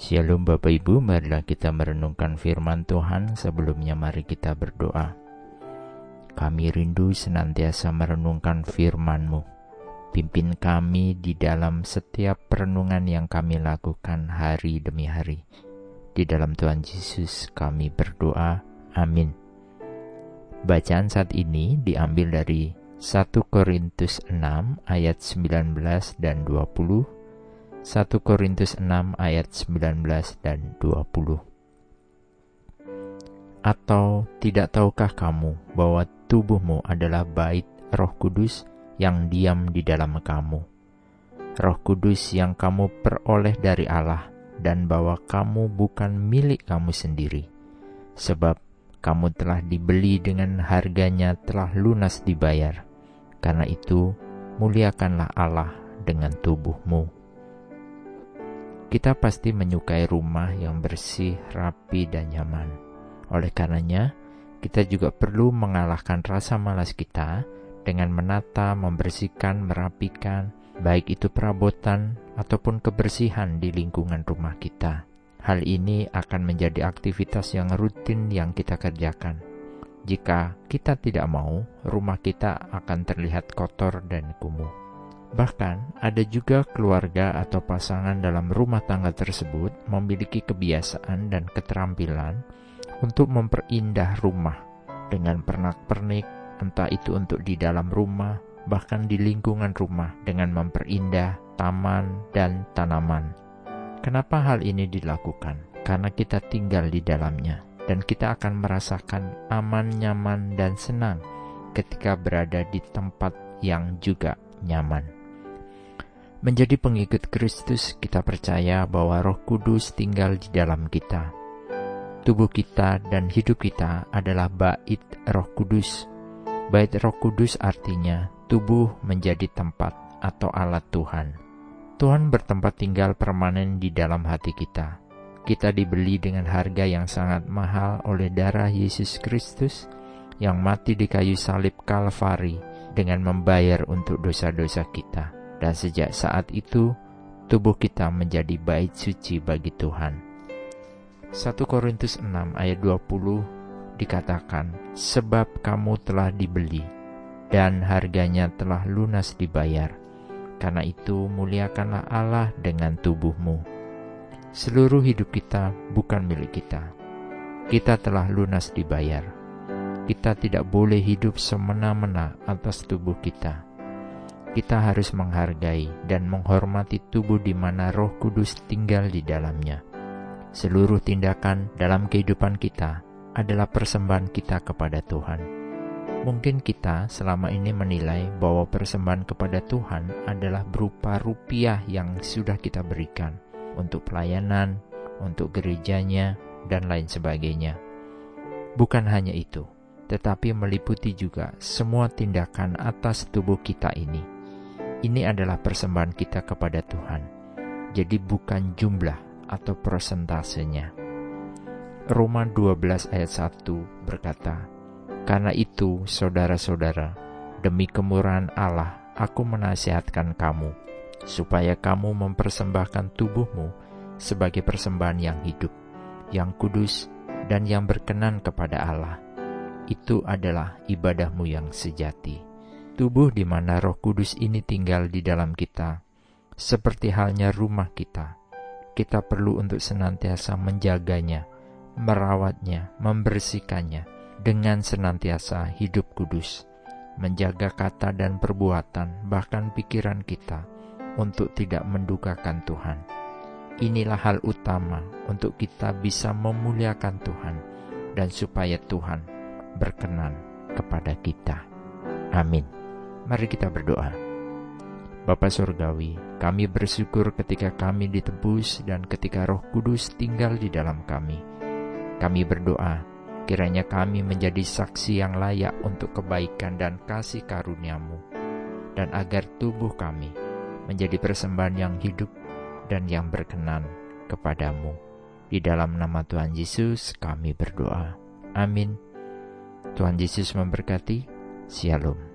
Shalom Bapak Ibu, marilah kita merenungkan firman Tuhan sebelumnya mari kita berdoa. Kami rindu senantiasa merenungkan firman-Mu. Pimpin kami di dalam setiap perenungan yang kami lakukan hari demi hari. Di dalam Tuhan Yesus kami berdoa. Amin. Bacaan saat ini diambil dari 1 Korintus 6 ayat 19 dan 20 1 Korintus 6 ayat 19 dan 20 Atau tidak tahukah kamu bahwa tubuhmu adalah bait roh kudus yang diam di dalam kamu? Roh kudus yang kamu peroleh dari Allah dan bahwa kamu bukan milik kamu sendiri. Sebab kamu telah dibeli dengan harganya telah lunas dibayar. Karena itu muliakanlah Allah dengan tubuhmu kita pasti menyukai rumah yang bersih, rapi, dan nyaman. Oleh karenanya, kita juga perlu mengalahkan rasa malas kita dengan menata, membersihkan, merapikan, baik itu perabotan ataupun kebersihan di lingkungan rumah kita. Hal ini akan menjadi aktivitas yang rutin yang kita kerjakan. Jika kita tidak mau, rumah kita akan terlihat kotor dan kumuh. Bahkan, ada juga keluarga atau pasangan dalam rumah tangga tersebut memiliki kebiasaan dan keterampilan untuk memperindah rumah dengan pernak-pernik, entah itu untuk di dalam rumah, bahkan di lingkungan rumah dengan memperindah taman dan tanaman. Kenapa hal ini dilakukan? Karena kita tinggal di dalamnya dan kita akan merasakan aman, nyaman, dan senang ketika berada di tempat yang juga nyaman. Menjadi pengikut Kristus, kita percaya bahwa Roh Kudus tinggal di dalam kita. Tubuh kita dan hidup kita adalah bait Roh Kudus. Bait Roh Kudus artinya tubuh menjadi tempat atau alat Tuhan. Tuhan bertempat tinggal permanen di dalam hati kita. Kita dibeli dengan harga yang sangat mahal oleh darah Yesus Kristus yang mati di kayu salib Kalvari dengan membayar untuk dosa-dosa kita dan sejak saat itu tubuh kita menjadi bait suci bagi Tuhan. 1 Korintus 6 ayat 20 dikatakan, Sebab kamu telah dibeli, dan harganya telah lunas dibayar. Karena itu muliakanlah Allah dengan tubuhmu. Seluruh hidup kita bukan milik kita. Kita telah lunas dibayar. Kita tidak boleh hidup semena-mena atas tubuh kita kita harus menghargai dan menghormati tubuh di mana Roh Kudus tinggal di dalamnya. Seluruh tindakan dalam kehidupan kita adalah persembahan kita kepada Tuhan. Mungkin kita selama ini menilai bahwa persembahan kepada Tuhan adalah berupa rupiah yang sudah kita berikan untuk pelayanan, untuk gerejanya, dan lain sebagainya. Bukan hanya itu, tetapi meliputi juga semua tindakan atas tubuh kita ini ini adalah persembahan kita kepada Tuhan. Jadi bukan jumlah atau persentasenya. Roma 12 ayat 1 berkata, Karena itu, saudara-saudara, demi kemurahan Allah, aku menasihatkan kamu, supaya kamu mempersembahkan tubuhmu sebagai persembahan yang hidup, yang kudus, dan yang berkenan kepada Allah. Itu adalah ibadahmu yang sejati tubuh di mana Roh Kudus ini tinggal di dalam kita, seperti halnya rumah kita. Kita perlu untuk senantiasa menjaganya, merawatnya, membersihkannya dengan senantiasa hidup kudus, menjaga kata dan perbuatan, bahkan pikiran kita untuk tidak mendukakan Tuhan. Inilah hal utama untuk kita bisa memuliakan Tuhan dan supaya Tuhan berkenan kepada kita. Amin. Mari kita berdoa. Bapa Surgawi, kami bersyukur ketika kami ditebus dan ketika roh kudus tinggal di dalam kami. Kami berdoa, kiranya kami menjadi saksi yang layak untuk kebaikan dan kasih karuniamu, dan agar tubuh kami menjadi persembahan yang hidup dan yang berkenan kepadamu. Di dalam nama Tuhan Yesus kami berdoa. Amin. Tuhan Yesus memberkati. Shalom.